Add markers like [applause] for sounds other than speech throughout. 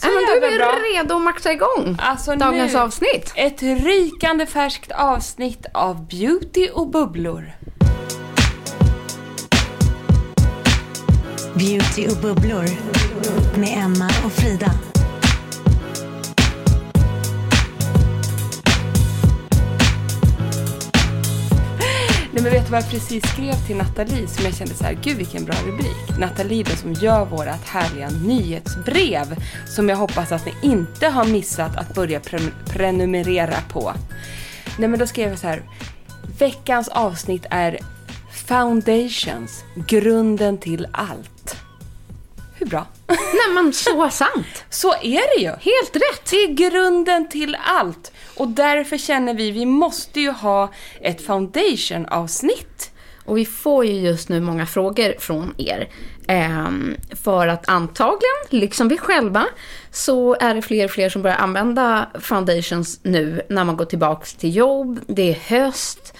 Så Ja, men då är vi bra. redo att maxa igång Alltså dagens nu, avsnitt. Ett rykande färskt avsnitt av Beauty och bubblor. Beauty och bubblor med Emma och Frida. Nej men vet du vad jag precis skrev till Nathalie som jag kände så här, gud vilken bra rubrik. Nathalie då som gör vårat härliga nyhetsbrev som jag hoppas att ni inte har missat att börja pre- prenumerera på. Nej men då skrev jag så här, veckans avsnitt är Foundations, grunden till allt. Hur bra? [laughs] Nej men så sant. Så är det ju! Helt rätt. Det är grunden till allt. Och därför känner vi, vi måste ju ha ett foundation-avsnitt. Och vi får ju just nu många frågor från er. Ehm, för att antagligen, liksom vi själva, så är det fler och fler som börjar använda foundations nu när man går tillbaks till jobb, det är höst.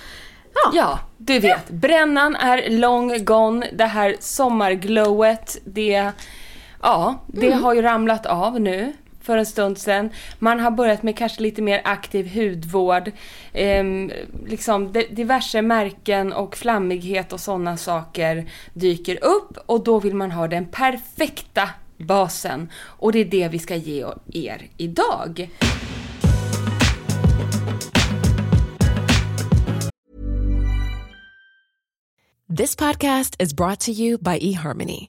Ja, Ja, du vet. Brännan är long gone. Det här sommarglowet, det, ja, det har ju ramlat av nu för en stund sedan. Man har börjat med kanske lite mer aktiv hudvård. Ehm, liksom de- diverse märken och flammighet och sådana saker dyker upp och då vill man ha den perfekta basen. Och det är det vi ska ge er idag. This podcast is brought to you by eHarmony,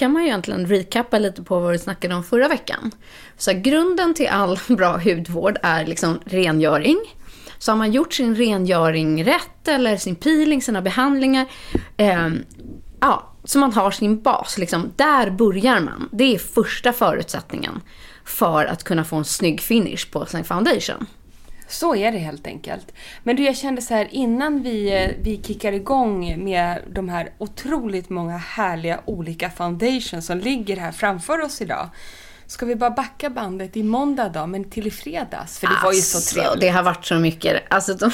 kan man ju egentligen recappa lite på vad vi snackade om förra veckan. Så här, grunden till all [laughs] bra hudvård är liksom rengöring. Så har man gjort sin rengöring rätt eller sin peeling, sina behandlingar. Eh, ja, så man har sin bas. Liksom, där börjar man. Det är första förutsättningen för att kunna få en snygg finish på sin foundation. Så är det helt enkelt. Men du, jag kände så här innan vi, eh, vi kickar igång med de här otroligt många härliga olika foundations som ligger här framför oss idag. Ska vi bara backa bandet i måndag då, men till i fredags? För det var ju så Alltså, trevligt. Det har varit så mycket. Alltså, de, [laughs]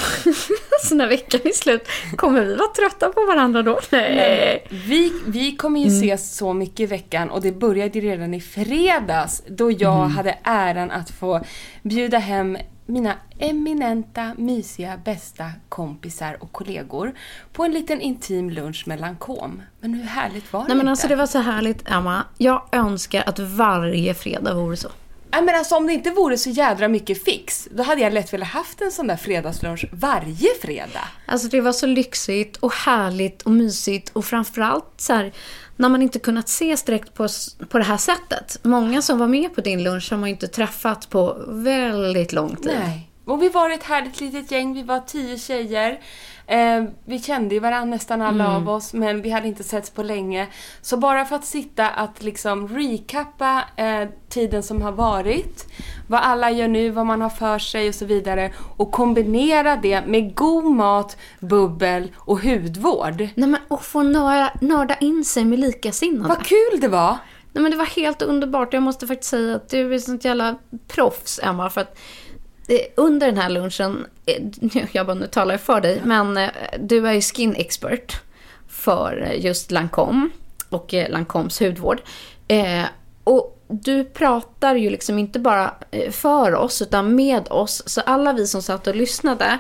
alltså när veckan är slut, kommer vi vara trötta på varandra då? Nej. Vi, vi kommer ju ses så mycket i veckan och det började ju redan i fredags då jag hade äran att få bjuda hem mina eminenta, mysiga, bästa kompisar och kollegor på en liten intim lunch med Lancôme. Men hur härligt var det Nej men inte? alltså det var så härligt Emma. Jag önskar att varje fredag vore så. Nej, men alltså om det inte vore så jädra mycket fix, då hade jag lätt velat haft en sån där fredagslunch varje fredag. Alltså det var så lyxigt och härligt och mysigt och framförallt så här när man inte kunnat ses direkt på, på det här sättet. Många som var med på din lunch har man ju inte träffat på väldigt lång tid. Nej. Och vi var ett härligt litet gäng, vi var tio tjejer. Eh, vi kände ju varandra nästan alla av oss, men vi hade inte setts på länge. Så bara för att sitta att liksom recappa eh, tiden som har varit, vad alla gör nu, vad man har för sig och så vidare. Och kombinera det med god mat, bubbel och hudvård. Nej men och få nörda, nörda in sig med likasinnade. Vad kul det var! Nej, men det var helt underbart. Jag måste faktiskt säga att du är sånt jävla proffs, Emma. För att under den här lunchen, eh, [laughs] jag bara nu talar jag för dig, men eh, du är ju skin expert för eh, just Lancome och eh, Lancoms hudvård. Eh, och du pratar ju liksom inte bara eh, för oss, utan med oss. Så alla vi som satt och lyssnade,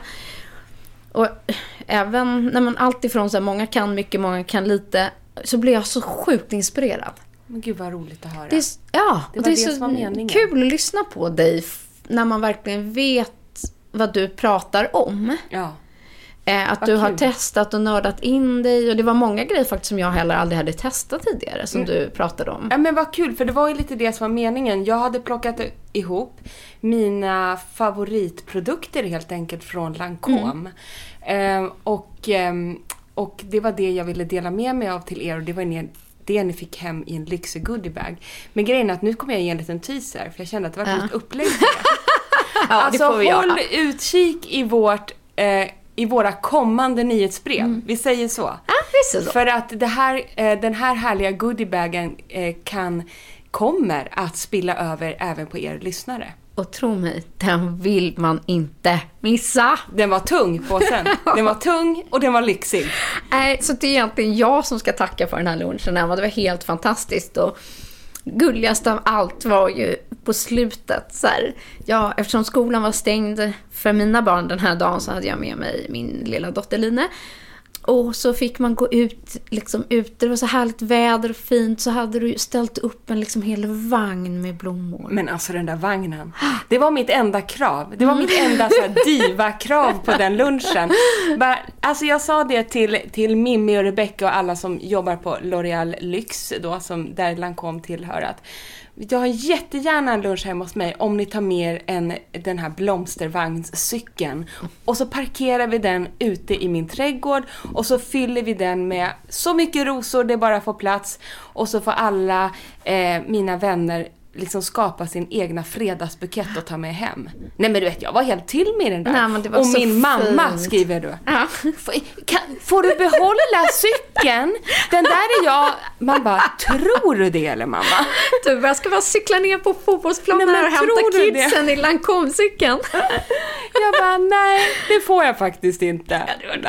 och även när man alltifrån så här, många kan mycket, många kan lite, så blir jag så sjukt inspirerad. Men gud vad roligt att höra. Det är, ja, Det var det är det så var meningen. kul att lyssna på dig när man verkligen vet vad du pratar om. Ja. Eh, att Vad du har kul. testat och nördat in dig. Och det var många grejer faktiskt som jag heller aldrig hade testat tidigare som Mm. du pratade om. Ja men vad kul, för det var ju lite det som var meningen. Jag hade plockat ihop mina favoritprodukter helt enkelt från Lancome. Ehm, och, ehm, och det var det jag ville dela med mig av till er och det var ni, det ni fick hem i en lyxig goodiebag. Men grejen är att nu kommer jag ge en liten teaser för jag kände att det var ett Ja. litet upplägg. [laughs] Ja, alltså håll göra. utkik i, vårt, eh, i våra kommande nyhetsbrev. Vi säger så. Det så. För att det här, eh, den här härliga goodiebagen eh, kan, kommer att spilla över även på er lyssnare. Och tro mig, den vill man inte missa. Den var tung, påsen. Den var tung och den var lyxig. Nej, så det är egentligen jag som ska tacka för den här lunchen. Det var helt fantastiskt. Och gulligast av allt var ju på slutet. Så här, ja, eftersom skolan var stängd för mina barn den här dagen så hade jag med mig min lilla dotter Line. Och så fick man gå ut liksom ute. Det var så härligt väder och fint. Så hade du ställt upp en liksom hel vagn med blommor. Men alltså den där vagnen. Det var mitt enda krav. Det var mitt enda så [laughs] diva-krav på den lunchen. Bara, alltså jag sa det till, till Mimmi och Rebecca och alla som jobbar på L'Oreal Lyx då, som där Lancome tillhör. Att jag har jättegärna en lunch hemma hos mig om ni tar med er en, den här blomstervagnscykeln. Och så parkerar vi den ute i min trädgård och så fyller vi den med så mycket rosor det bara får plats. Och så får alla eh, mina vänner liksom skapa sin egna fredagsbukett och ta med hem. Nej men du vet, jag var helt till med den där. Nej, det var och min mamma fint. skriver du. Ja. Får, kan, får du behålla cykeln? Den där är jag... Man bara, tror du det eller mamma? Du, jag ska bara cykla ner på fotbollsplanen Nej, och hämta du det? kidsen i Lancome-cykeln. Jag bara, nej det får jag faktiskt inte.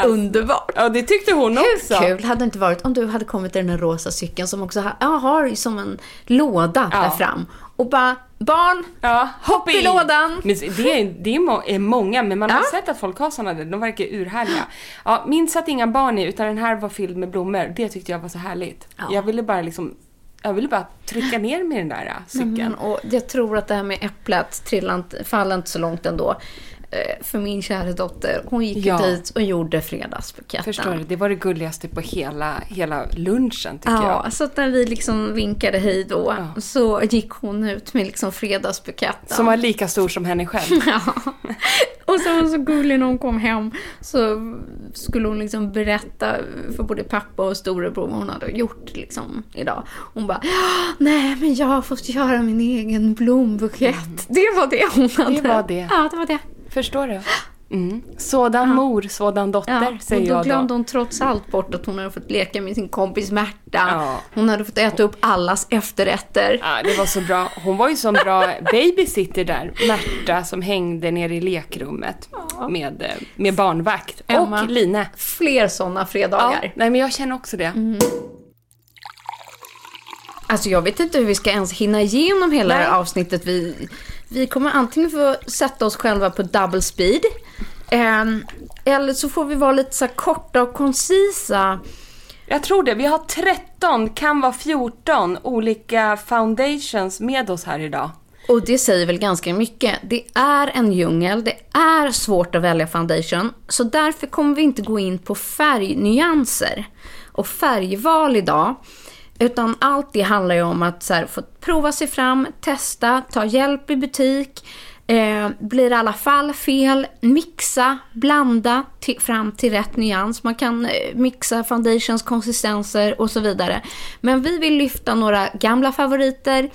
Underbart. Ja, det tyckte hon också. Hur kul hade det inte varit om du hade kommit i den här rosa cykeln som också har, ja, har som en låda Ja. där fram och bara barn, Ja, hopp i lådan. Men det är, det är, må, är många, men man har Ja. sett att folk har sådana där. De verkar urhärliga. Ja, min satt inga barn i, utan den här var fylld med blommor. Det tyckte jag var så härligt. Ja. Jag ville bara liksom, jag ville bara trycka ner med den där äh, cykeln. Mm, och jag tror att det här med äpplet trillar inte, faller inte så långt ändå. Eh, För min kära dotter, hon gick Ja. dit och gjorde fredagsbuketten. Förstår du? Det var det gulligaste på hela, hela lunchen tycker Ja, jag. så att när vi liksom vinkade hej då Ja. så gick hon ut med liksom fredagsbuketten. Som var lika stor som henne själv. [laughs] Ja. Och så var hon så gullig när hon kom hem. Så skulle hon liksom berätta för både pappa och storebror vad hon hade gjort liksom idag. Hon bara, nej men jag har fått göra min egen blombukett. Det var det hon hade. var det. Ja, det var det. Förstår du? [gasps] Mm. Sådan mor, sådan dotter, Ja, säger och då jag glömde då. hon trots allt bort att hon hade fått leka med sin kompis Märta. Ja. Hon hade fått äta upp allas efterrätter. Ja, det var så bra. Hon var ju så bra babysitter där. Märta som hängde nere i lekrummet med, eh, med barnvakt. Emma. Och Line. Fler sådana Ja, fredagar. nej men jag känner också det. Alltså jag vet inte hur vi ska ens hinna igenom hela Nej. det här avsnittet. Vi, vi kommer antingen få sätta oss själva på double speed. ehm, eller så får vi vara lite så korta och koncisa. Jag tror det. Vi har 13, kan vara 14 olika foundations med oss här idag. Och det säger väl ganska mycket. Det är en djungel, det är svårt att välja foundation. Så därför kommer vi inte gå in på färgnyanser och färgval idag. Utan allt det handlar ju om att så här, få prova sig fram, testa, ta hjälp i butik. Eh, blir i alla fall fel, mixa, blanda till, fram till rätt nyans. Man kan eh, mixa foundations, konsistenser och så vidare. Men vi vill lyfta några gamla favoriter,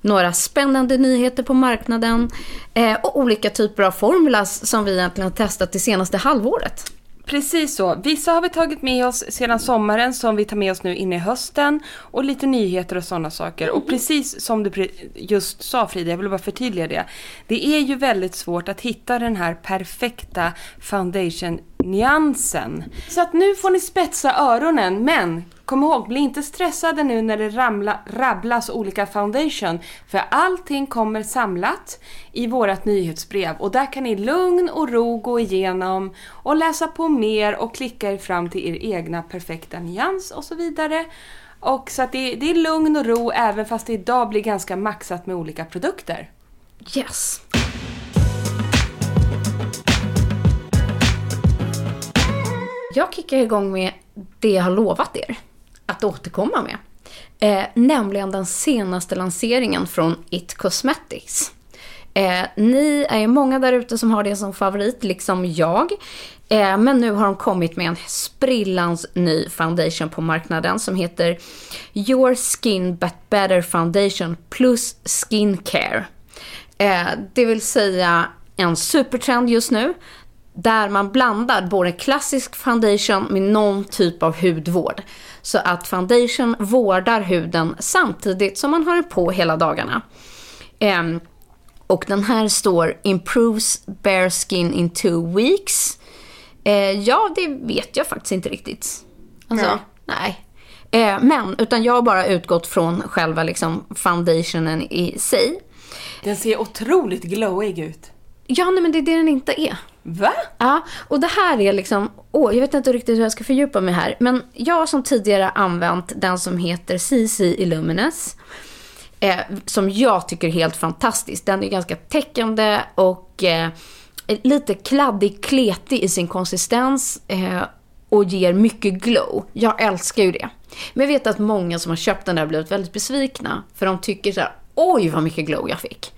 några spännande nyheter på marknaden eh, och olika typer av formulas som vi egentligen har testat det senaste halvåret. Precis så. Vissa har vi tagit med oss sedan sommaren som vi tar med oss nu in i hösten och lite nyheter och sådana saker. Och precis som du just sa Frida, jag vill bara förtydliga det. Det är ju väldigt svårt att hitta den här perfekta nyansen. Så att nu får ni spetsa öronen, men kom ihåg, bli inte stressade nu när det ramla, rabblas olika foundation. För allting kommer samlat i vårat nyhetsbrev och där kan ni lugn och ro gå igenom och läsa på mer och klicka er fram till er egna perfekta nyans och så vidare. Och så att det, det är lugn och ro även fast det idag blir ganska maxat med olika produkter. Yes. Jag kickar igång med det jag har lovat er att återkomma med. Eh, nämligen den senaste lanseringen från It Cosmetics. Eh, ni är många där ute som har det som favorit, liksom jag. Eh, men nu har de kommit med en sprillans ny foundation på marknaden som heter Your Skin But Better Foundation plus Skincare. Eh, det vill säga en supertrend just nu där man blandar både klassisk foundation med någon typ av hudvård. Så att foundation vårdar huden samtidigt som man har den på hela dagarna. Ehm, och den här står “Improves bare skin in two weeks”. Eh, ja, det vet jag faktiskt inte riktigt. Alltså, nej. Eh, men, utan jag har bara utgått från själva liksom foundationen i sig. Den ser otroligt glowig ut. Ja, nej, men det är det den inte är. Va? Ja, och det här är liksom, åh, jag vet inte riktigt hur jag ska fördjupa mig här. Men jag som tidigare använt den som heter CC Illumines. Eh, som jag tycker är helt fantastisk. Den är ganska täckande och eh, lite kladdig, kletig i sin konsistens. Eh, och ger mycket glow. Jag älskar ju det. Men jag vet att många som har köpt den där har blivit väldigt besvikna. För de tycker så här, oj vad mycket glow jag fick.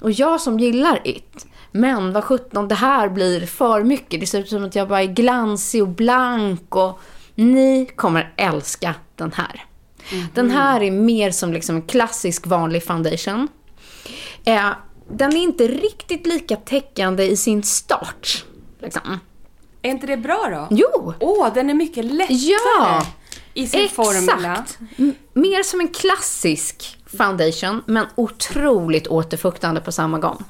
Och jag som gillar It, men vad sjutton, det här blir för mycket. Det ser ut som att jag bara är glansig och blank och ni kommer älska den här. Den här är mer som liksom en klassisk vanlig foundation. Eh, den är inte riktigt lika täckande i sin start. Liksom. Är inte det bra då? Jo! Åh, den är mycket lättare Ja! i sin formula. Exakt! M- Mer som en klassisk foundation, men otroligt återfuktande på samma gång.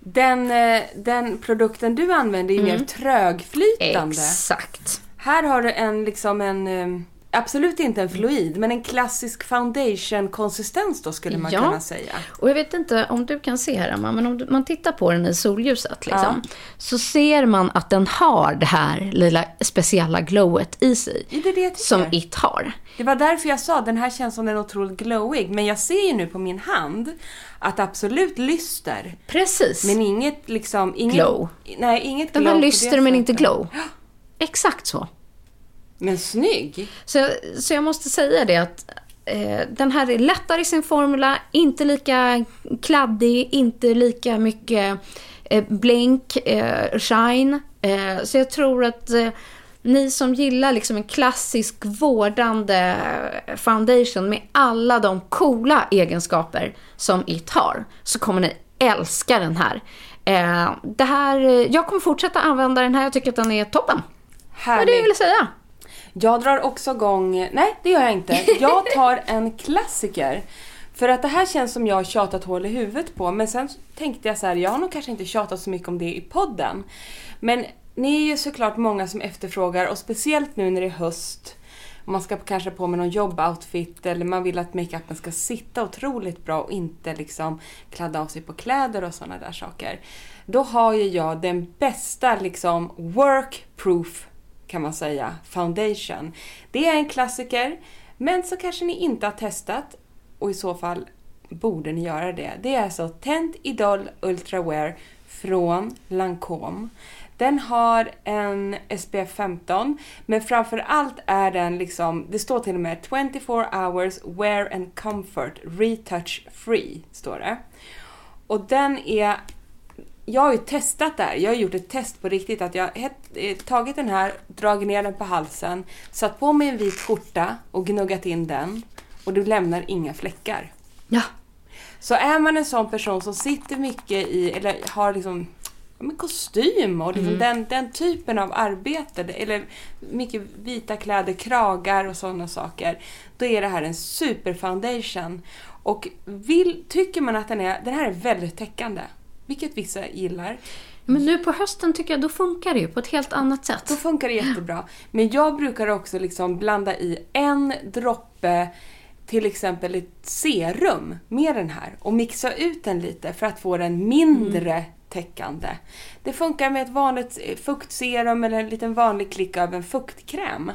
Den, eh, den produkten du använder är mer trögflytande. Exakt. Här har du en liksom en... Absolut inte en fluid, men en klassisk foundation-konsistens då skulle man Ja. kunna säga. Och jag vet inte om du kan se här Emma, men om man tittar på den i solljuset liksom, så ser man att den har det här lilla speciella glowet i sig. Det är det. Som It har. Det var därför jag sa den här känns som den är otroligt glowig. Men jag ser ju nu på min hand att absolut lyster. Precis. Men inget liksom... Inget, Glow. Nej, inget den glow har på lyster men inte glow. Exakt så. Men snygg! Så, så jag måste säga det att eh, den här är lättare i sin formula, inte lika kladdig, inte lika mycket eh, blink, eh, shine. Eh, så jag tror att eh, ni som gillar liksom en klassisk vårdande foundation med alla de coola egenskaper som It har, så kommer ni älska den här. Eh, det här jag kommer fortsätta använda den här, jag tycker att den är toppen. Vad är det Härligt. ville säga. Jag drar också igång... Nej, det gör jag inte. Jag tar en klassiker. För att det här känns som jag har tjatat hål i huvudet på. Men sen tänkte jag så här, jag har nog kanske inte tjatat så mycket om det i podden. Men ni är ju såklart många som efterfrågar och speciellt nu när det är höst. och Man ska kanske på med någon jobboutfit eller man vill att makeupen ska sitta otroligt bra och inte liksom kladda av sig på kläder och sådana där saker. Då har ju jag den bästa liksom workproof kan man säga, foundation. Det är en klassiker, men så kanske ni inte har testat och i så fall borde ni göra det. Det är alltså Tent Idol Ultra Wear från Lancome. Den har en SPF 15, men framför allt är den liksom, det står till och med 24 hours wear and comfort retouch free, står det. Och den är jag har ju testat där. Jag har gjort ett test på riktigt. Att jag har eh, tagit den här, dragit ner den på halsen, satt på mig en vit skjorta och gnuggat in den. Och du lämnar inga fläckar. Ja. Så är man en sån person som sitter mycket i, eller har liksom men kostym och liksom den, den typen av arbete, eller mycket vita kläder, kragar och sådana saker, då är det här en superfoundation. Och vill, tycker man att den är, den här är väldigt täckande, vilket vissa gillar, Men nu på hösten tycker jag då funkar det ju på ett helt annat sätt. då funkar det jättebra. Men jag brukar också liksom blanda i en droppe till exempel ett serum med den här och mixa ut den lite för att få den mindre täckande. Det funkar med ett vanligt eh, fuktserum eller en liten vanlig klick av en fuktkräm.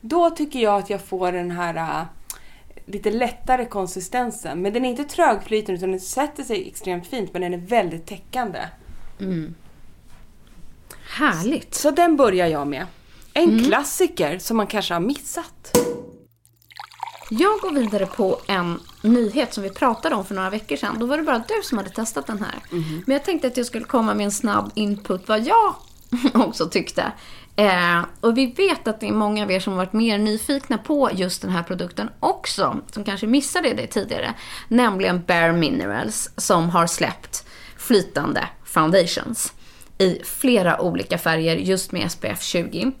Då tycker jag att jag får den här äh, lite lättare konsistensen. Men den är inte trögflytande utan den sätter sig extremt fint men den är väldigt täckande. Härligt. Så den börjar jag med. En klassiker som man kanske har missat. Jag går vidare på en nyhet som vi pratade om för några veckor sedan. Då var det bara du som hade testat den här. Men jag tänkte att jag skulle komma med en snabb input vad jag [laughs] också tyckte. Eh, och vi vet att det är många av er som har varit mer nyfikna på just den här produkten också. Som kanske missade det tidigare. Nämligen Bare Minerals som har släppt flytande foundations. I flera olika färger just med SPF 20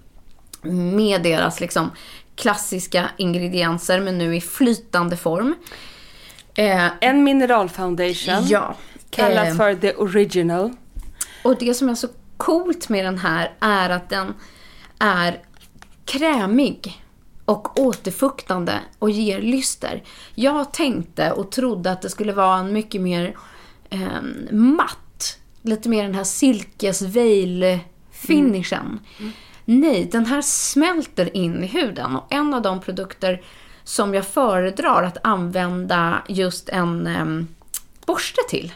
med deras liksom klassiska ingredienser men nu i flytande form. Eh, En mineralfoundation. ja. Kallas Eh, för the original. och det som är så coolt med den här är att den är krämig och återfuktande och ger lyster. Jag tänkte och trodde att det skulle vara en mycket mer eh, matt, lite mer den här silkesveil-finishen. Nej, den här smälter in i huden och en av de produkter som jag föredrar att använda just en eh, borste till.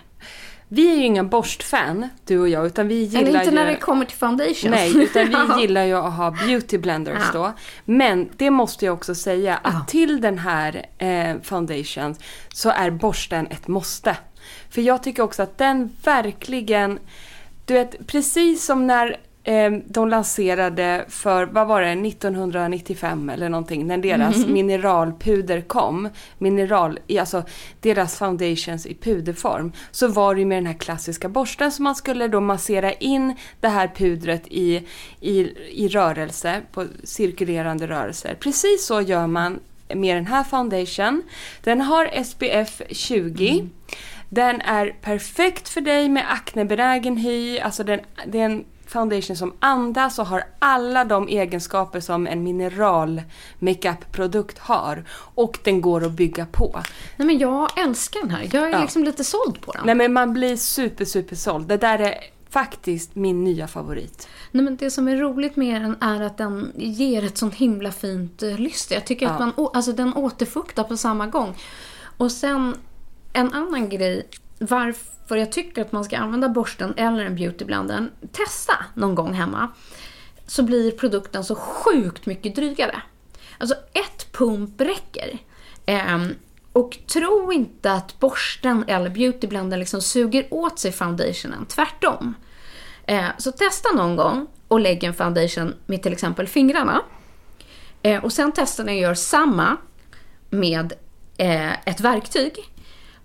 Vi är ju inga borstfan, du och jag, utan vi gillar Eller inte ju... när det kommer till foundations. Nej, utan vi [laughs] gillar ju att ha beauty blenders Ja. då. Men det måste jag också säga att till den här eh, foundation så är borsten ett måste. För jag tycker också att den verkligen, du vet precis som när de lanserade för, vad var det, 1995 eller någonting, när deras mineralpuder kom, mineral, alltså deras foundations i puderform, så var det med den här klassiska borsten som man skulle då massera in det här pudret i, i, i rörelse, på cirkulerande rörelser. Precis så gör man med den här foundation. Den har SPF 20. Den är perfekt för dig med aknebenägen hy. Alltså den, det är en foundation som andas och har alla de egenskaper som en mineral makeup-produkt har. Och den går att bygga på. Nej men jag älskar den här. Jag är Ja. liksom lite såld på den. Nej men man blir super, super såld. Det där är faktiskt min nya favorit. Nej, men det som är roligt med den är att den ger ett sånt himla fint eh, lyster. Jag tycker att man, alltså den återfuktar på samma gång. Och sen en annan grej varför jag tycker att man ska använda borsten eller en beautyblender. Testa någon gång hemma. Så blir produkten så sjukt mycket drygare. Alltså ett pump räcker. Ehm, och tro inte att borsten eller beautyblendern liksom suger åt sig foundationen. Tvärtom. Eh, så testa någon gång och lägg en foundation med till exempel fingrarna. Eh, och sen testa när jag gör samma med eh, ett verktyg.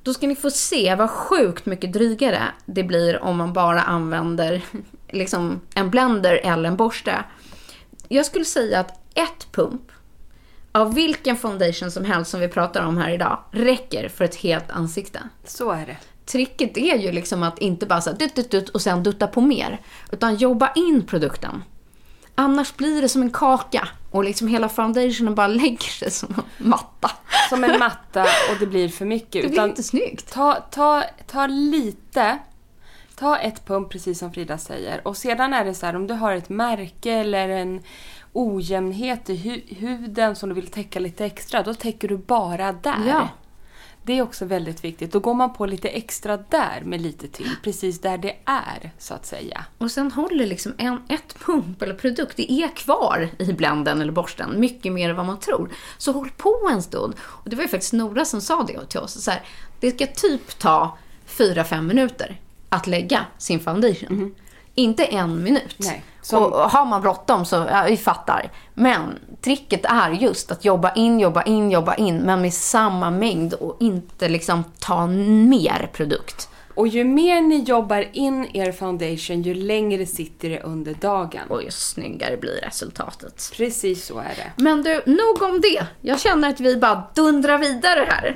Då ska ni få se vad sjukt mycket drygare det blir om man bara använder liksom en blender eller en borste. Jag skulle säga att ett pump av vilken foundation som helst som vi pratar om här idag räcker för ett helt ansikte. Så är det. Tricket är ju liksom att inte bara så här, dutt, dutt, dutt, och sen dutta på mer. Utan jobba in produkten. Annars blir det som en kaka och liksom hela foundationen bara [laughs] lägger sig som en matta. Som en matta och det blir för mycket. Det blir utan inte snyggt. ta, ta, ta lite, ta ett pump precis som Frida säger. Och sedan är det så här om du har ett märke eller en ojämnhet i hu huden som du vill täcka lite extra, då täcker du bara där. Ja. Det är också väldigt viktigt. Då går man på lite extra där med lite till, precis där det är så att säga. Och sen håller liksom en, ett pump eller produkt, det är kvar i blenden eller borsten. Mycket mer än vad man tror. Så håll på en stund. Och det var ju faktiskt Nora som sa det till oss. Så här, det ska typ ta 4-5 minuter att lägga sin foundation. Inte en minut. Nej, som- och har man bråttom så, ja, vi fattar. Men tricket är just att jobba in, jobba in, jobba in. Men med samma mängd och inte liksom ta mer produkt. Och ju mer ni jobbar in er foundation, ju längre sitter det under dagen. Och ju snyggare blir resultatet. Precis så är det. Men du, nog om det. Jag känner att vi bara dundrar vidare här.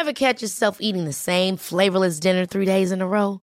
Ever catch yourself eating the same flavorless dinner three days in a row?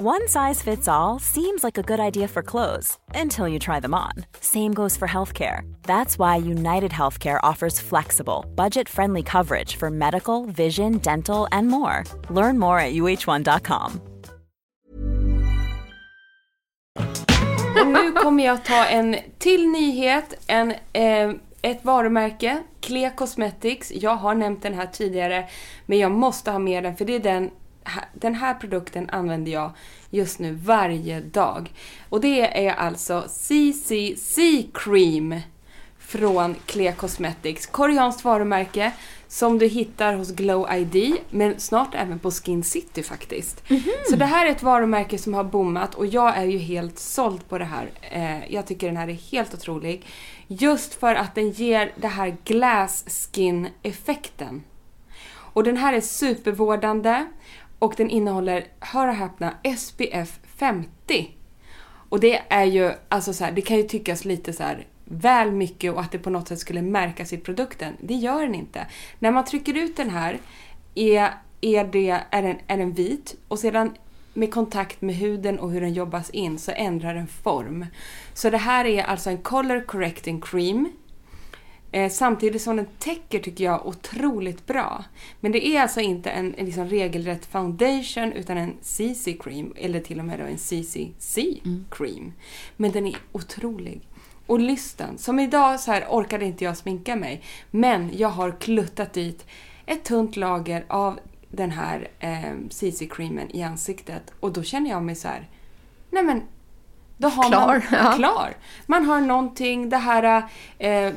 One size fits all seems like a good idea for clothes until you try them on. Same goes for healthcare. That's why United Healthcare offers flexible, budget friendly coverage for medical, vision, dental, and more. Learn more at uh1.com. Nu kommer jag ta en till nyhet, en, eh, ett varumärke, Klee Cosmetics. Jag har nämnt den här tidigare, men jag måste ha med den för det är den, den här produkten använder jag just nu varje dag. Och det är alltså CCC Cream från Clea Cosmetics. Koreanskt varumärke som du hittar hos Glow ID, men snart även på Skin City faktiskt. Så det här är ett varumärke som har bommat och jag är ju helt såld på det här. Eh, jag tycker den här är helt otrolig. Just för att den ger det här glass skin effekten. Och den här är supervårdande och den innehåller, hör och häpna, SPF 50. Och det är ju, alltså så här, det kan ju tyckas lite så här väl mycket och att det på något sätt skulle märkas i produkten. Det gör den inte. När man trycker ut den här är, är, det, är, den, är den vit och sedan med kontakt med huden och hur den jobbas in så ändrar den form. Så det här är alltså en color correcting cream Eh, samtidigt som den täcker, tycker jag, otroligt bra. Men det är alltså inte en, en liksom regelrätt foundation utan en CC cream, eller till och med då en CCC cream. Men den är otrolig. Och lysten. Som idag så här orkade inte jag sminka mig, men jag har kluttat dit ett tunt lager av den här eh, CC-creamen i ansiktet och då känner jag mig så här, nej men då har Klar, man ja. klar. Man har någonting, det här eh,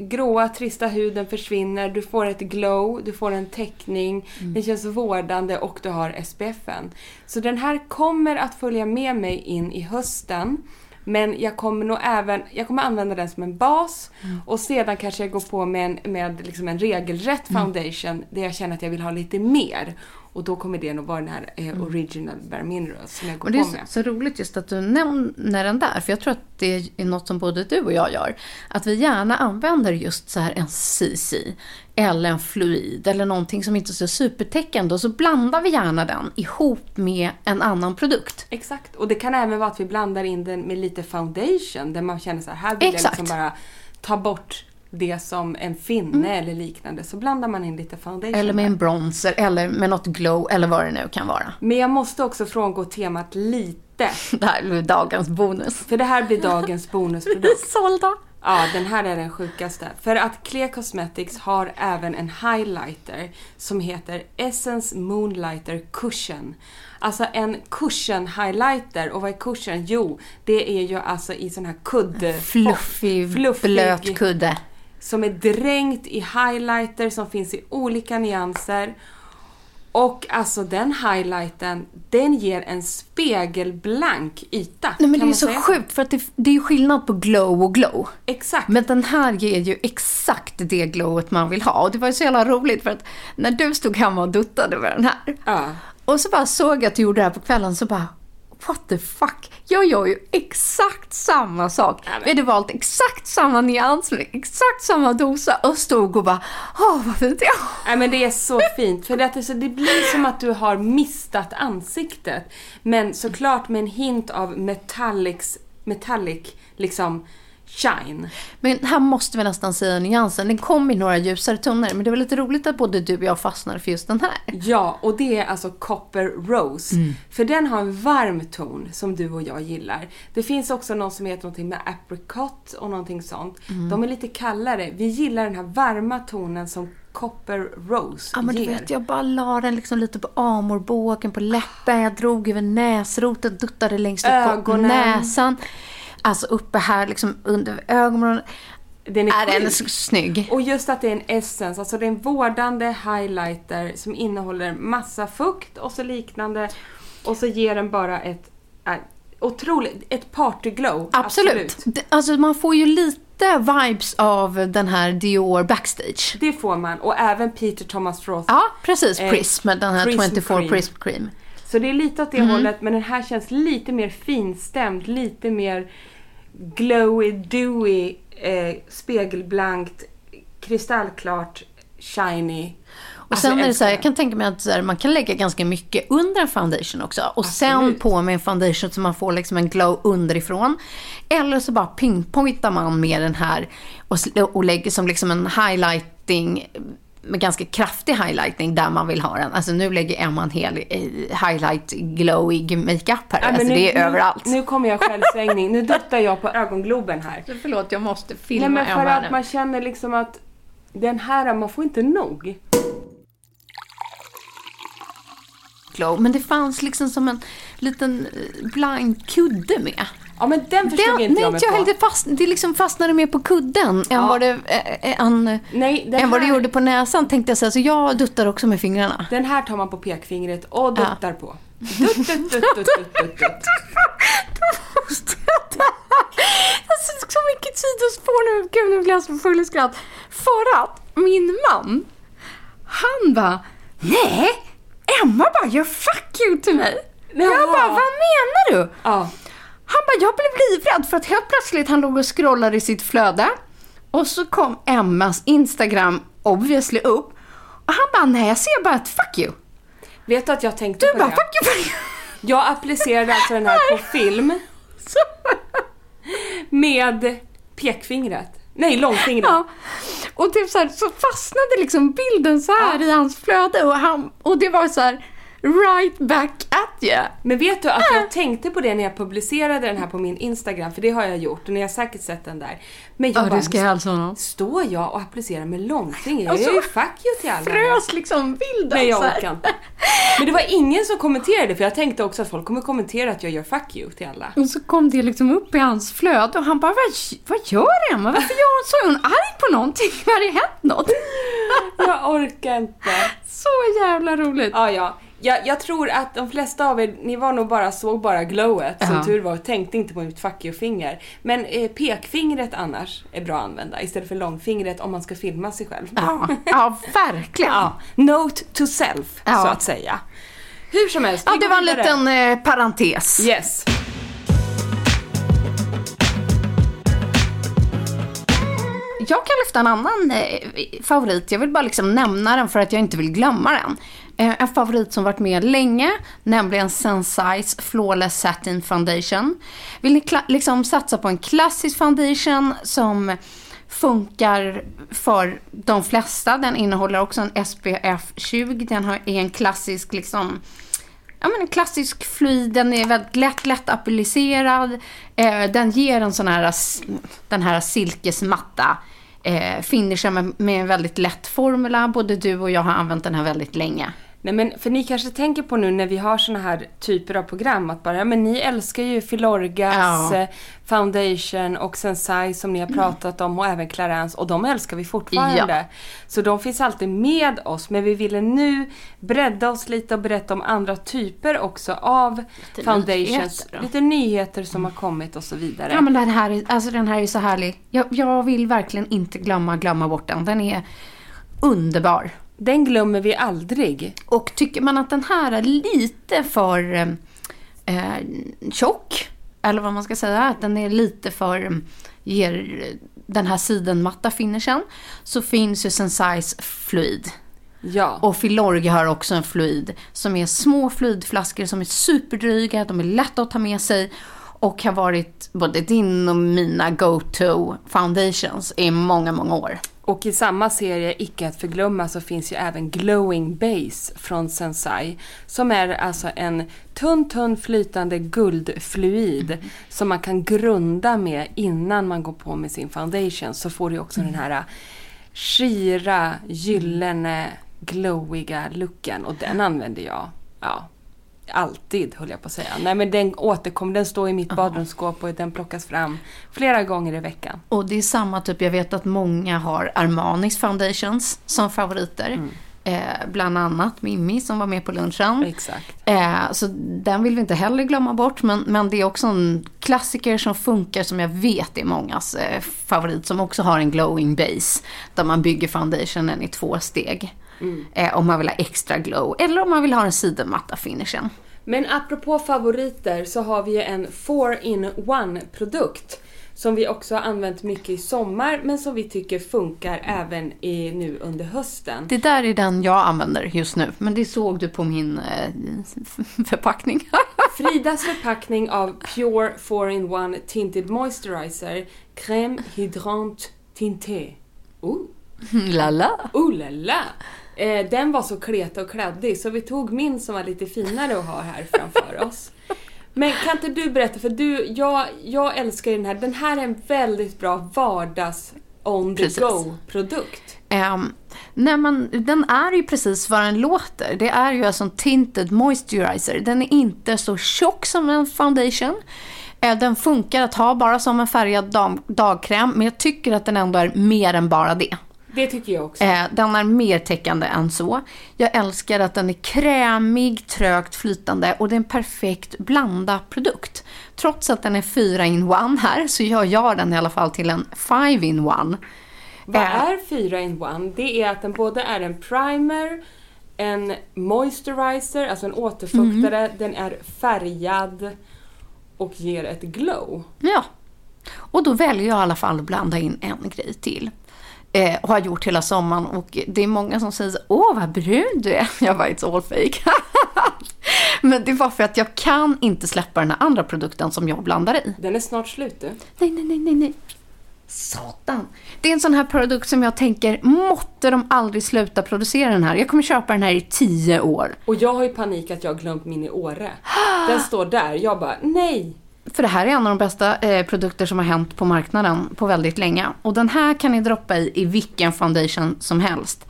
gråa trista huden försvinner, du får ett glow, du får en täckning, Mm. det känns vårdande och du har SPFen. Så den här kommer att följa med mig in i hösten. Men jag kommer nog även, jag kommer använda den som en bas Mm. och sedan kanske jag går på med en, med liksom en regelrätt foundation där jag känner att jag vill ha lite mer. Och då kommer det nog vara den här eh, original Bare Minerals som jag går Och det är på så, med. så roligt just att du nämner den där, för jag tror att det är något som både du och jag gör. Att vi gärna använder just så här en CC, eller en fluid, eller någonting som inte är så supertäckande. Och så blandar vi gärna den ihop med en annan produkt. Exakt. Och det kan även vara att vi blandar in den med lite foundation där man känner så här, här vill Exakt. jag liksom bara ta bort det som en finne eller liknande. Så blandar man in lite foundation. Eller med där. en bronzer, eller med något glow, eller vad det nu kan vara. Men jag måste också frångå temat lite. [laughs] Det här blir dagens bonus. För det här blir dagens bonusprodukt. [laughs] Sålda! Ja, den här är den sjukaste. För att Clea Cosmetics har även en highlighter som heter Essence Moonlighter Cushion. Alltså en cushion highlighter. Och vad är cushion? Jo, det är ju alltså i sån här kudde... Fluffig, Fluffig. blöt kudde. Som är dränkt i highlighter som finns i olika Och alltså den highlighten, den ger en spegelblank yta. Nej men det är så säga. sjukt för att det, det är ju skillnad på glow och glow. Exakt. Men den här ger ju exakt det glowet man vill ha. Och det var ju så jävla roligt för att när du stod hemma och duttade med den här. Ja. Och så bara såg jag att du gjorde det här på kvällen så bara what the fuck. Jag gör ju exakt samma sak. Vi hade valt exakt samma nyans, exakt samma dosa och stod och bara, åh vad fint är. Nej men det är så fint. För det, att det, så- det blir som att du har mistat ansiktet. Men såklart med en hint av metallics, metallic liksom shine. Men här måste vi nästan säga nyansen. Den kom i några ljusare toner, men det var lite roligt att både du och jag fastnade för just den här. Ja, och det är alltså Copper Rose. För den har en varm ton som du och jag gillar. Det finns också någon som heter någonting med apricot och någonting sånt. De är lite kallare. Vi gillar den här varma tonen som Copper Rose Ja, men du ger. vet, jag bara la den liksom lite på amorbågen, på läppen, jag drog över näsroten, duttade längst upp på näsan. Alltså uppe här liksom under ögonen. Den är Är den snygg? Och just att det är en essence, alltså det är en vårdande highlighter som innehåller massa fukt och så liknande. Och så ger den bara ett äh, otroligt, ett partyglow. Absolut. Det- Alltså man får ju lite vibes av den här Dior Backstage. Det får man. Och även Peter Thomas Roth. Ja, precis. Eh, Prism, den här Prism 24 Cream. Prism Cream. Så det är lite åt det hållet, men den här känns lite mer finstämd, lite mer glowy, dewy, eh, spegelblankt, kristallklart, shiny. Och Alltså, sen är det så här, jag kan tänka mig att här, man kan lägga ganska mycket under en foundation också. Och sen Absolut. på med en foundation så man får liksom en glow underifrån. Eller så bara pinpointar man med den här och, och lägger som liksom en highlighting med ganska kraftig highlighting där man vill ha den. Alltså nu lägger Emma en hel eh, highlight glowig makeup här. Ja, alltså nu, det är nu, överallt. Nu kommer jag självsvängning. Nu duttar jag på [laughs] ögongloben här. Förlåt, jag måste Nej filma men för Emma att nu. man känner liksom att den här, man får inte nog. glow. Men det fanns liksom som en liten eh, blind kudde med. Ja men den förstod Den, inte nej, jag mig jag på. heller. Fast, det liksom fastnade mer på kudden än vad det, äh, än, Nej, än vad det gjorde på näsan tänkte jag säga. Så jag duttar också med fingrarna. Den här tar man på pekfingret och Ja. duttar på. Dutt, dutt, dutt, dutt, dutt, dutt. Då måste jag ta... Alltså, så mycket sidospår nu. Gud, nu blir jag så full i skratt. För att min man, han bara, nej, Emma bara gör fuck you till mig. Jag Jaha. bara, vad menar du? Ja. Han bara, jag blev livrädd för att helt plötsligt han låg och scrollade i sitt flöde. Och så kom Emmas Instagram obviously upp. Och han bara, nej jag ser bara ett fuck you. Vet du att jag tänkte Du på bara, det? fuck you, fuck you. Jag applicerade alltså den här på [laughs] film med pekfingret. Nej, långfingret. ja. Och typ så, här, så fastnade liksom bilden så här i hans flöde och, han, och det var så här right back at you. Men vet du att jag tänkte på det när jag publicerade den här på min Instagram, för det har jag gjort och ni har säkert sett den där. Men jag Ja, bara, det ska jag hälsa honom. står jag och applicerar med långfinger? Jag gör ju fuck you till alla. Frös liksom bilden Nej, jag så här. orkar inte. Men det var ingen som kommenterade, för jag tänkte också att folk kommer kommentera att jag gör fuck you till alla. Och så kom det liksom upp i hans flöde och han bara, vad, vad gör Emma? Varför gör hon så? Är hon arg på någonting? Har det hänt något? Jag orkar inte. [laughs] Så jävla roligt. Ja, ja. Jag, jag tror att de flesta av er, ni var nog bara, såg bara glowet som Ja. tur var och tänkte inte på mitt fuck you-finger. Men eh, pekfingret annars är bra att använda istället för långfingret om man ska filma sig själv. Ja, [laughs] ja verkligen. Ja, Note to self, Ja. så att säga. Hur som helst, Ja, det var en liten eh, parentes. Yes. Jag kan lyfta en annan eh, favorit. Jag vill bara liksom nämna den för att jag inte vill glömma den. Eh, en favorit som varit med länge, nämligen Sensize Flawless Satin Foundation. Vill ni liksom satsa på en klassisk foundation som funkar för de flesta. Den innehåller också en SPF 20. Den är en klassisk liksom Ja, men en klassisk fluid, den är väldigt lätt, lätt applicerad. Eh, den ger en sån här, den här silkesmatta eh, finishen med, med en väldigt lätt formula. Både du och jag har använt den här väldigt länge. Nej men för ni kanske tänker på nu när vi har såna här typer av program att bara, ja men ni älskar ju Filorgas Ja. eh, Foundation och Sensai som ni har pratat om och även Clarins och de älskar vi fortfarande. Ja. Så de finns alltid med oss men vi ville nu bredda oss lite och berätta om andra typer också av foundations. nyheter. Lite nyheter som har kommit och så vidare. Ja, men den här, är- alltså den här är så härlig. Jag, jag vill verkligen inte glömma, glömma bort den. Den är underbar. Den glömmer vi aldrig. Och tycker man att den här är lite för eh, tjock. Eller vad man ska säga, att den är lite för, ger den här sidenmatta finishen. Så finns ju Sensais fluid. Ja. Och Filorga har också en fluid som är små fluidflaskor som är superdryga, de är lätta att ta med sig och har varit både din och mina go-to foundations i många, många år. Och i samma serie, icke att förglömma, så finns ju även Glowing Base från Sensai. Som är alltså en tunn, tunn flytande guldfluid som man kan grunda med innan man går på med sin foundation. Så får du också den här skira, gyllene, glowiga looken. Och den använder jag, ja, alltid höll jag på att säga. Nej men den återkommer, den står i mitt badrumsskåp och den plockas fram flera gånger i veckan. Och det är samma typ, jag vet att många har Armanis foundations som favoriter. Eh, bland annat Mimmi som var med på lunchen. Exakt. Eh, så den vill vi inte heller glömma bort. Men, men det är också en klassiker som funkar som jag vet är mångas eh, favorit. Som också har en glowing base. Där man bygger foundationen i två steg. Eh, om man vill ha extra glow. Eller om man vill ha den sidenmatta finishen. Men apropå favoriter så har vi ju en 4-in-1 produkt som vi också har använt mycket i sommar men som vi tycker funkar även i, nu under hösten. Det där är den jag använder just nu. Men det såg du på min eh, förpackning. [laughs] Fridas förpackning av Pure 4-in-1 Tinted Moisturizer Crème Hydrant Tinté. Oh, Lala. oh la la! Eh, den var så kletig och kladdig så vi tog min som var lite finare att ha här framför [laughs] oss. Men kan inte du berätta, för du, jag, jag älskar ju den här. Den här är en väldigt bra vardags on the go-produkt. Um, nej men den är ju precis vad den låter. Det är ju alltså en tinted moisturizer. Den är inte så tjock som en foundation. Eh, Den funkar att ha bara som en färgad dag- dagkräm, men jag tycker att den ändå är mer än bara det. Det tycker jag också. Eh, Den är mer täckande än så. Jag älskar att den är krämig, trögt flytande och det är en perfekt blanda produkt. Trots att den är 4 in 1 här så gör jag den i alla fall till en 5 in 1. Vad eh. är 4 in 1? Det är att den både är en primer, en moisturizer, alltså en återfuktare, Mm. den är färgad och ger ett glow. Ja. Och då väljer jag i alla fall att blanda in en grej till. Eh, och har gjort hela sommaren och det är många som säger åh vad brun du är. [laughs] Jag bara, it's all fake. [laughs] Men det var för att jag kan inte släppa den här andra produkten som jag blandar i. Den är snart slut du. Nej, nej, nej, nej, nej. Satan. Det är en sån här produkt som jag tänker, måtte de aldrig sluta producera den här. Jag kommer köpa den här i tio år. Och jag har ju panik att jag har glömt min i Åre. Den [gasps] står där. Jag bara, nej! För det här är en av de bästa eh, produkter som har hänt på marknaden på väldigt länge. Och den här kan ni droppa i i vilken foundation som helst.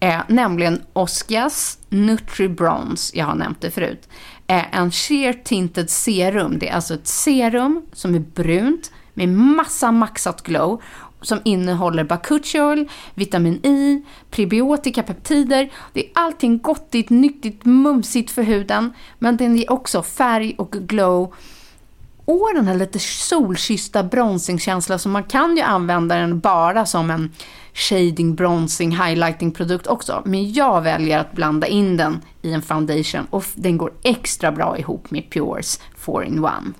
Eh, nämligen Oscars Nutri Bronze, jag har nämnt det förut. Eh, en sheer tinted serum. Det är alltså ett serum som är brunt med massa maxat glow som innehåller bakuchiol, vitamin I, prebiotika, peptider. Det är allting gottigt, nyttigt, mumsigt för huden. Men den ger också färg och glow och den här lite solkyssta bronzingkänslan så man kan ju använda den bara som en shading, bronzing, highlighting produkt också. Men jag väljer att blanda in den i en foundation och den går extra bra ihop med Pures 4-in-1.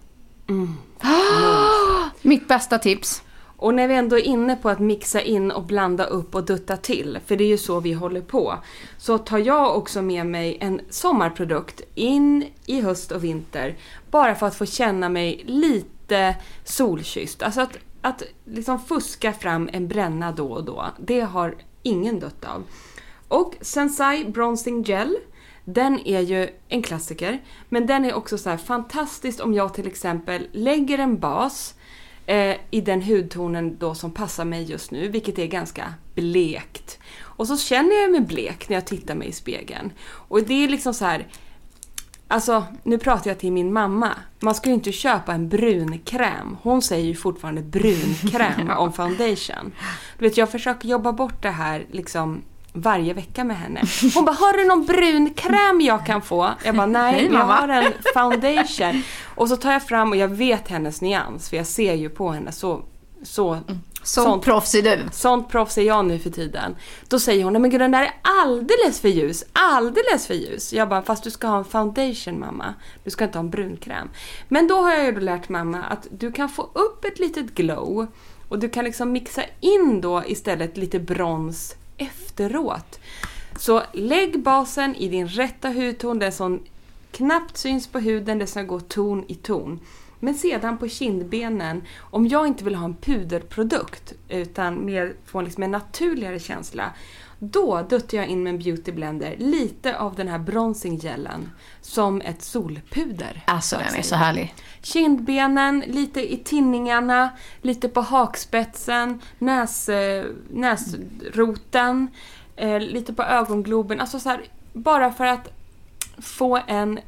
[gasps] Mitt bästa tips. Och när vi ändå är inne på att mixa in och blanda upp och dutta till, för det är ju så vi håller på, så tar jag också med mig en sommarprodukt in i höst och vinter, bara för att få känna mig lite solkysst. Alltså att, att liksom fuska fram en bränna då och då, det har ingen dött av. Och Sensai Bronzing Gel, den är ju en klassiker, men den är också så här fantastiskt om jag till exempel lägger en bas eh, i den hudtonen då som passar mig just nu, vilket är ganska blekt. Och så känner jag mig blek när jag tittar mig i spegeln. Och det är liksom så här. Alltså, nu pratar jag till min mamma. Man ska ju inte köpa en brunkräm. Hon säger ju fortfarande brunkräm [laughs] om foundation. Du vet, jag försöker jobba bort det här liksom varje vecka med henne. Hon bara, har du någon brunkräm jag kan få? Jag bara, nej, jag mamma." har en foundation. Och så tar jag fram och jag vet hennes nyans, för jag ser ju på henne så, så Sånt proffs är du. Sånt proffs är jag nu för tiden. Då säger hon, nej men gud den där är alldeles för ljus, alldeles för ljus. Jag bara, fast du ska ha en foundation mamma. Du ska inte ha en brunkräm. Men då har jag ju då lärt mamma att du kan få upp ett litet glow och du kan liksom mixa in då istället lite brons efteråt. Så lägg basen i din rätta hudton, den som knappt syns på huden, det ska gå ton i ton. Men sedan på kindbenen, om jag inte vill ha en puderprodukt utan mer få liksom en naturligare känsla, då duttar jag in med en beauty blender lite av den här bronzing gelen som ett solpuder. Alltså den är så härlig. Kindbenen, lite i tinningarna, lite på hakspetsen, näs, eh, näsroten, eh, lite på ögongloben. Alltså så här, bara för att få en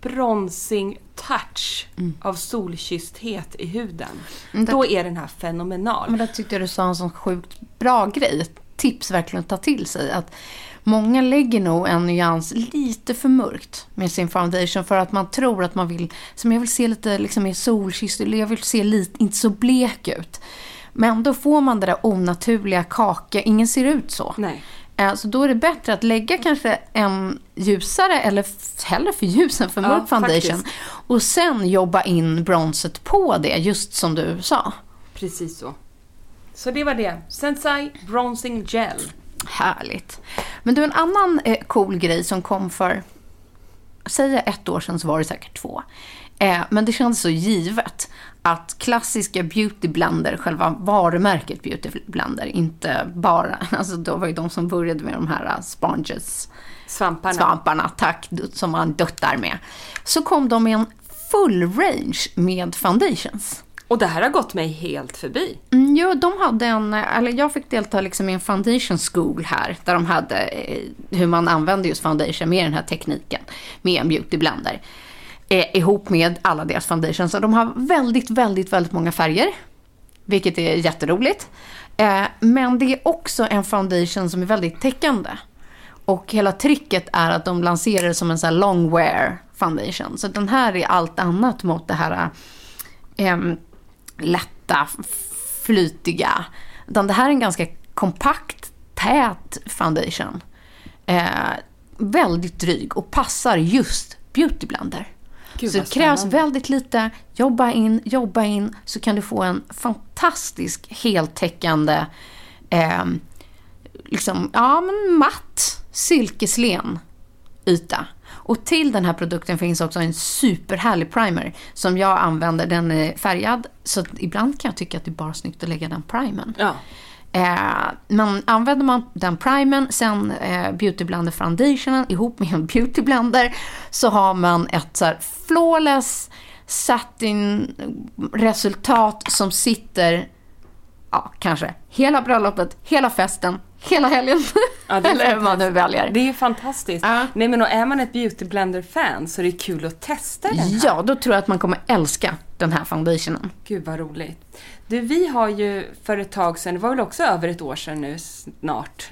bronsing touch av solkyssthet i huden. Mm, det- Då är den här fenomenal. Men det tyckte du sa en sån sjukt bra grej. Tips verkligen att ta till sig. Att många lägger nog en nyans lite för mörkt med sin foundation för att man tror att man vill, som jag vill se lite liksom mer solkysst, eller jag vill se lite, inte så blek ut. Men då får man det där onaturliga kaka, ingen ser ut så. Nej. Eh, Så då är det bättre att lägga kanske en ljusare, eller hellre för ljus än för Ja, mörk foundation. faktiskt. Och sen jobba in bronset på det, just som du sa. Precis så. Så det var det. Sensai Bronzing Gel. Härligt. Men du, en annan eh, cool grej som kom för, jag ett år sedan så var det säkert två. Eh, men det kändes så givet att klassiska beauty blender, själva varumärket beauty blender, inte bara, [laughs] alltså då var ju de som började med de här eh, sponges, Svamparna. svamparna, tack, som man duttar med. Så kom de med en full range med foundations. Och det här har gått mig helt förbi. Mm, jo, de hade en, eller jag fick delta liksom i en foundation school här, där de hade eh, hur man använder just foundation med den här tekniken, med en beauty blender. Eh, ihop med alla deras foundations. Så de har väldigt, väldigt, väldigt många färger, vilket är jätteroligt. Eh, men det är också en foundation som är väldigt täckande. Och hela tricket är att de lanserar det som en sån här long wear foundation. Så den här är allt annat mot det här eh, lätta, flytiga. Utan det här är en ganska kompakt, tät foundation. Eh, väldigt dryg och passar just beautyblender. Gud, så det krävs väldigt lite, jobba in, jobba in, så kan du få en fantastisk heltäckande, eh, liksom, ja men matt, silkeslen yta. Och till den här produkten finns också en superhärlig primer som jag använder. Den är färgad, så ibland kan jag tycka att det är bara snyggt att lägga den primern. Ja. Eh, men använder man den primern, sen eh, beauty blender foundationen ihop med en beauty blender så har man ett så här flawless satin resultat som sitter ja, kanske hela bröllopet, hela festen, hela helgen. Ja, [laughs] Eller hur man nu väljer. Det är fantastiskt. Ja. Nej men och är man ett beauty blender-fan så är det kul att testa den här. Ja, då tror jag att man kommer älska den här foundationen. Gud vad roligt. Du, vi har ju för ett tag sedan, det var väl också över ett år sedan nu snart,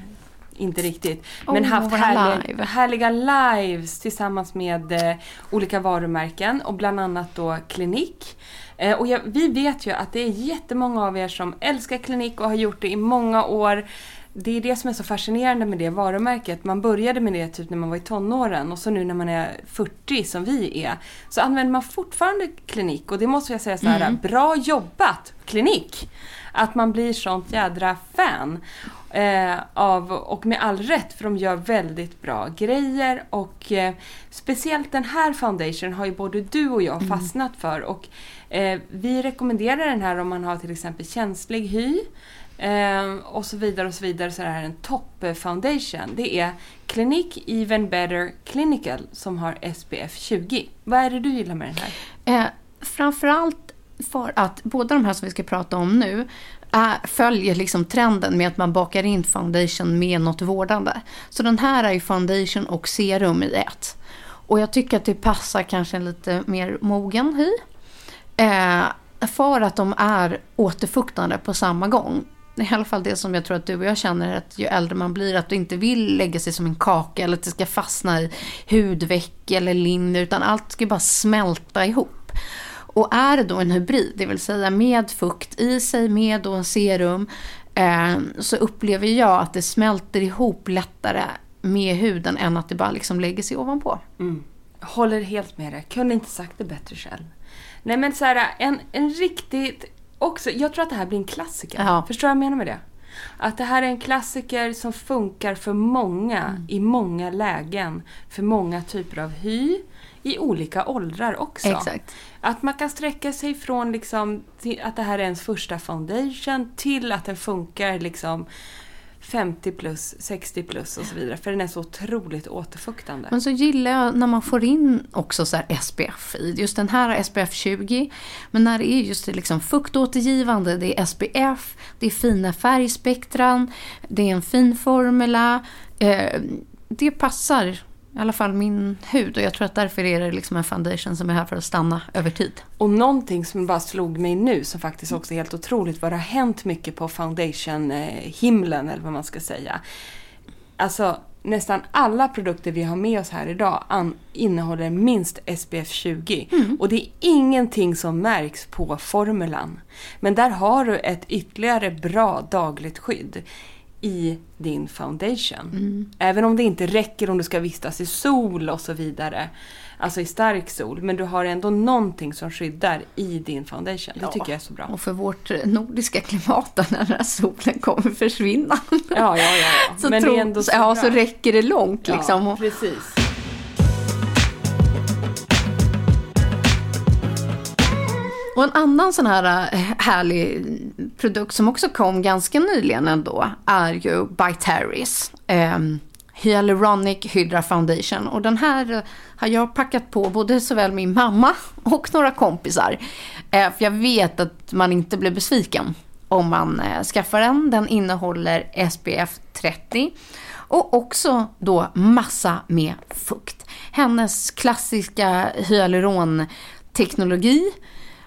inte riktigt, men Åh, haft härliga, live. härliga lives tillsammans med eh, olika varumärken och bland annat då Klinik. Eh, och jag, vi vet ju att det är jättemånga av er som älskar Klinik och har gjort det i många år. Det är det som är så fascinerande med det varumärket. Man började med det typ när man var i tonåren och så nu när man är 40 som vi är så använder man fortfarande klinik. Och det måste jag säga så här, bra jobbat klinik! Att man blir sånt jädra fan eh, av, och med all rätt för de gör väldigt bra grejer. Och eh, speciellt den här foundation har ju både du och jag fastnat för. Och eh, vi rekommenderar den här om man har till exempel känslig hy Eh, och så vidare och så vidare så är det här en topp foundation. Det är Clinique Even Better Clinical som har SPF 20. Vad är det du gillar med den här? Eh, framförallt för att båda de här som vi ska prata om nu är, följer liksom trenden med att man bakar in foundation med något vårdande. Så den här är ju foundation och serum i ett. Och jag tycker att det passar kanske en lite mer mogen hy. Eh, för att de är återfuktande på samma gång. I alla fall det som jag tror att du och jag känner att ju äldre man blir att du inte vill lägga sig som en kaka eller att det ska fastna i hudveck eller linne utan allt ska bara smälta ihop. Och är det då en hybrid, det vill säga med fukt i sig, med då en serum, eh, så upplever jag att det smälter ihop lättare med huden än att det bara liksom lägger sig ovanpå. Mm. Håller helt med dig. Kunde inte sagt det bättre själv. Nej men så här, en, en riktigt... Också, jag tror att det här blir en klassiker. Ja. Förstår du vad jag menar med det? Att det här är en klassiker som funkar för många Mm. i många lägen. För många typer av hy. I olika åldrar också. Exakt. Att man kan sträcka sig från liksom, att det här är ens första foundation till att den funkar liksom 50 plus, 60 plus och så vidare. För den är så otroligt återfuktande. Men så gillar jag när man får in också så här SPF i. Just den här har SPF 20. Men när det är just det liksom fuktåtergivande, det är SPF, det är fina färgspektran, det är en fin formula. Eh, det passar i alla fall min hud och jag tror att därför är det liksom en foundation som är här för att stanna över tid. Och någonting som bara slog mig nu som faktiskt också är helt otroligt vad det har hänt mycket på foundation-himlen eller vad man ska säga. Alltså nästan alla produkter vi har med oss här idag innehåller minst SPF 20. Och det är ingenting som märks på formulan. Men där har du ett ytterligare bra dagligt skydd i din foundation. Även om det inte räcker om du ska vistas i sol och så vidare. Alltså i stark sol. Men du har ändå någonting som skyddar i din foundation. Det tycker jag är så bra. Och för vårt nordiska klimat när den här solen kommer försvinna. Ja, ja, ja. ja. [laughs] Så, Men tro, ändå så ja, bra. så räcker det långt liksom. Ja, precis. Och en annan sån här eh, härlig produkt som också kom ganska nyligen ändå är ju By Terry's. Eh, Hyaluronic Hydra Foundation. Och den här eh, har jag packat på både såväl min mamma och några kompisar. Eh, för jag vet att man inte blir besviken om man eh, skaffar den. Den innehåller SPF 30 och också då massa med fukt. Hennes klassiska hyaluronteknologi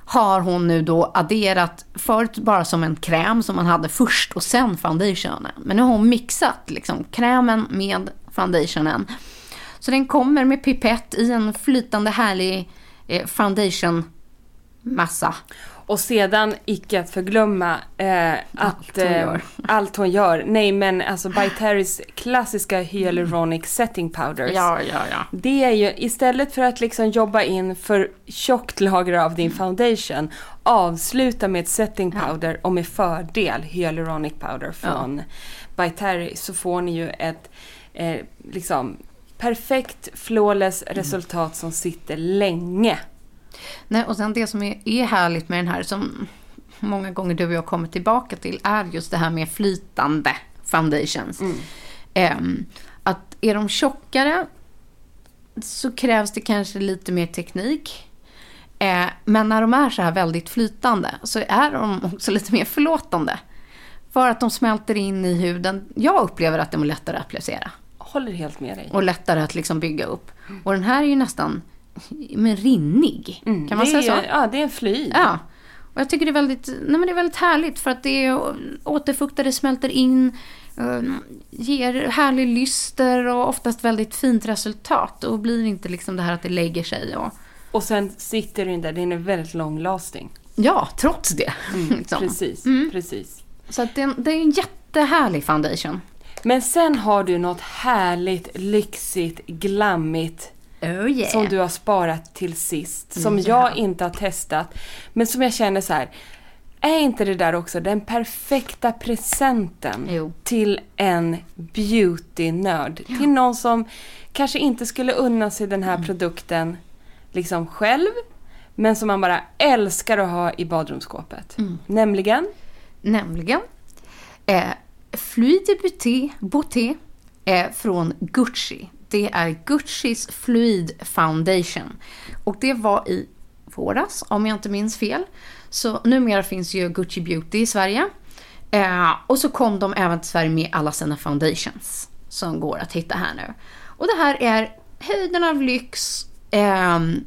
har hon nu då adderat förut bara som en kräm som man hade först och sen foundationen. Men nu har hon mixat liksom krämen med foundationen. Så den kommer med pipett i en flytande härlig eh, foundation massa. Och sedan, icke att förglömma, eh, att... hon eh. Allt hon gör. Nej men alltså By Terry's klassiska hyaluronic setting powders. ja, ja. Det är ju istället för att liksom jobba in för tjockt lager av din foundation, avsluta med ett setting powder och med fördel hyaluronic powder från By Terry så får ni ju ett eh, liksom perfekt flawless resultat som sitter länge. Nej, och sen det som är, är härligt med den här, som många gånger du och jag kommer tillbaka till, är just det här med flytande foundations. Ehm, att är de tjockare så krävs det kanske lite mer teknik. Eh, men när de är så här väldigt flytande så är de också lite mer förlåtande. För att de smälter in i huden. Jag upplever att de är lättare att applicera. Håller helt med dig. Och lättare att liksom bygga upp. Och den här är ju nästan men rinnig. Kan man det säga så? är, Ja, det är en fluid. Ja. Och jag tycker det är väldigt, nej men det är väldigt härligt för att det är återfuktar, det smälter in, eh, ger härlig lyster och oftast väldigt fint resultat. Och blir inte liksom det här att det lägger sig. Och, Och sen sitter den där, den är väldigt long lasting. ja, trots det. [laughs] liksom. Precis, precis. Så att det, är en- det är en jättehärlig foundation. Men sen har du något härligt, lyxigt, glammigt Oh yeah. som du har sparat till sist. Som jag inte har testat. Men som jag känner så här. Är inte det där också den perfekta presenten Jo. till en beauty-nörd? Till någon som kanske inte skulle unna sig den här produkten liksom själv. Men som man bara älskar att ha i badrumsskåpet. Nämligen? Nämligen eh, Fluid de Beauté, Beauté eh, från Gucci. Det är Guccis Fluid Foundation. Och det var i våras, om jag inte minns fel. Så numera finns ju Gucci Beauty i Sverige. Eh, och så kom de även till Sverige med alla sina foundations. Som går att hitta här nu. Och det här är höjden av lyx. ehm,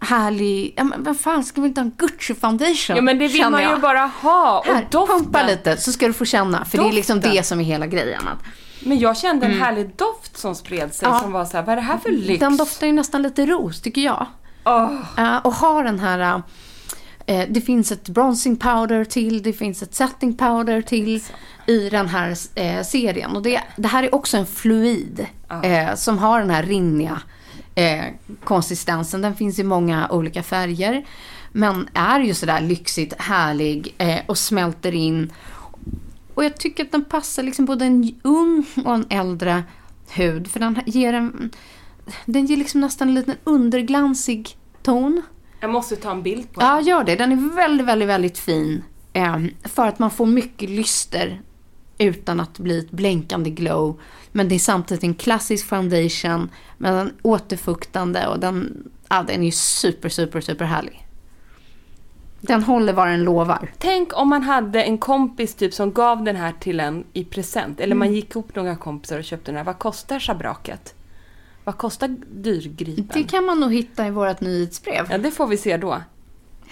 härlig... Ja, men vad fan, ska vi inte ha en Gucci foundation? Ja men det vill man ju bara ha. Här, Och doften. pumpa lite så ska du få känna. För det är liksom Doften. det som är hela grejen. Att Men jag kände en härlig doft som spred sig Ja. som var så här, vad är det här för lyx? Den doftar ju nästan lite ros tycker jag. Eh, och har den här... eh, det finns ett bronzing powder till, det finns ett setting powder till i den här eh, serien. Och det, det här är också en fluid eh, som har den här rinniga konsistensen. Den finns i många olika färger. Men är ju sådär lyxigt härlig och smälter in. Och jag tycker att den passar liksom både en ung och en äldre hud. För den ger en... Den ger liksom nästan en liten underglansig ton. Jag måste ta en bild på Ja, den. gör det. Den är väldigt, väldigt, väldigt fin. Eh, för att man får mycket lyster utan att bli ett blänkande glow. Men det är samtidigt en klassisk foundation. Men den återfuktande och den, ja, den är super, super, super härlig. Den håller vad den lovar. Tänk om man hade en kompis typ som gav den här till en i present. Eller man gick ihop några kompisar och köpte den här. Vad kostar schabraket? Vad kostar dyrgripen? Det kan man nog hitta i vårt nyhetsbrev. Ja, det får vi se då.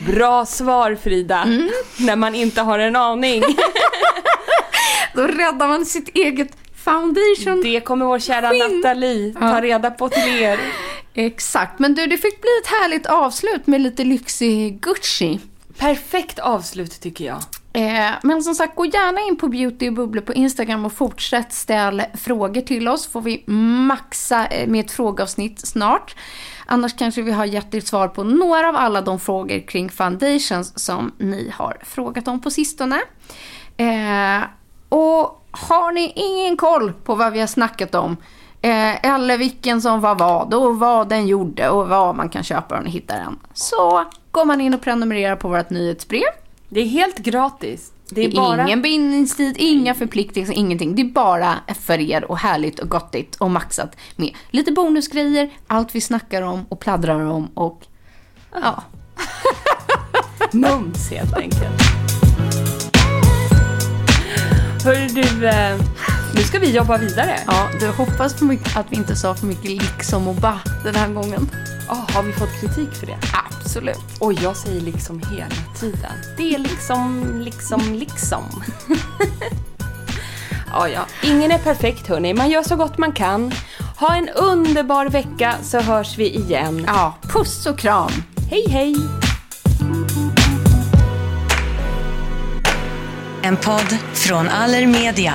Bra svar Frida! [laughs] När man inte har en aning. [laughs] Då räddar man sitt eget foundation. Det kommer vår kära Skinn. Nathalie ta Ja. reda på till er. [laughs] Exakt. Men du, det fick bli ett härligt avslut med lite lyxig Gucci. Perfekt avslut tycker jag. Eh, men som sagt, gå gärna in på Beauty och Bubblor på Instagram och fortsätt ställa frågor till oss. Får vi maxa eh, med ett frågeavsnitt snart. Annars kanske vi har gett er svar på några av alla de frågor kring foundations som ni har frågat om på sistone. Eh, och har ni ingen koll på vad vi har snackat om eh, eller vilken som var vad och vad den gjorde och vad man kan köpa om ni hittar den. Så går man in och prenumererar på vårt nyhetsbrev. Det är helt gratis. Det Det är är bara... ingen bindningstid, inga förpliktelser, ingenting. Det är bara för er och härligt och gottigt och maxat med lite bonusgrejer, allt vi snackar om och pladdrar om och ja. [laughs] Mums helt enkelt. Hörru du, eh, nu ska vi jobba vidare. ja du hoppas för mycket att vi inte sa för mycket liksom och ba den här gången. Oh, har vi fått kritik för det? Absolut. Och jag säger liksom hela tiden. Det är liksom, liksom, liksom. [laughs] ja, ja. Ingen är perfekt hörni. Man gör så gott man kan. Ha en underbar vecka så hörs vi igen. Ja, puss och kram. Hej, hej! En podd från Allermedia.